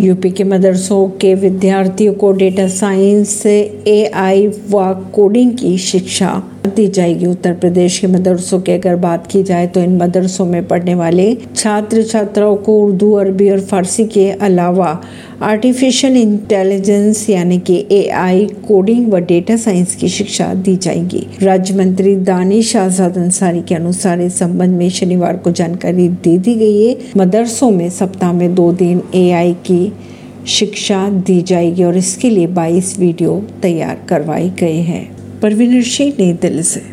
UP के मदरसों के विद्यार्थियों को डेटा साइंस एआई व कोडिंग की शिक्षा दी जाएगी। उत्तर प्रदेश के मदरसों की अगर बात की जाए तो इन मदरसों में पढ़ने वाले छात्र छात्राओं को उर्दू, अरबी और फारसी के अलावा आर्टिफिशियल इंटेलिजेंस यानी कि एआई कोडिंग व डेटा साइंस की शिक्षा दी जाएगी। राज्य मंत्री दानिश आज़ाद अंसारी के अनुसार इस संबंध में शनिवार को जानकारी दे दी गई है। मदरसों में सप्ताह में दो दिन एआई की शिक्षा दी जाएगी और इसके लिए 22 वीडियो तैयार करवाए गए हैं। परवीन सिंह नई दिल्ली से।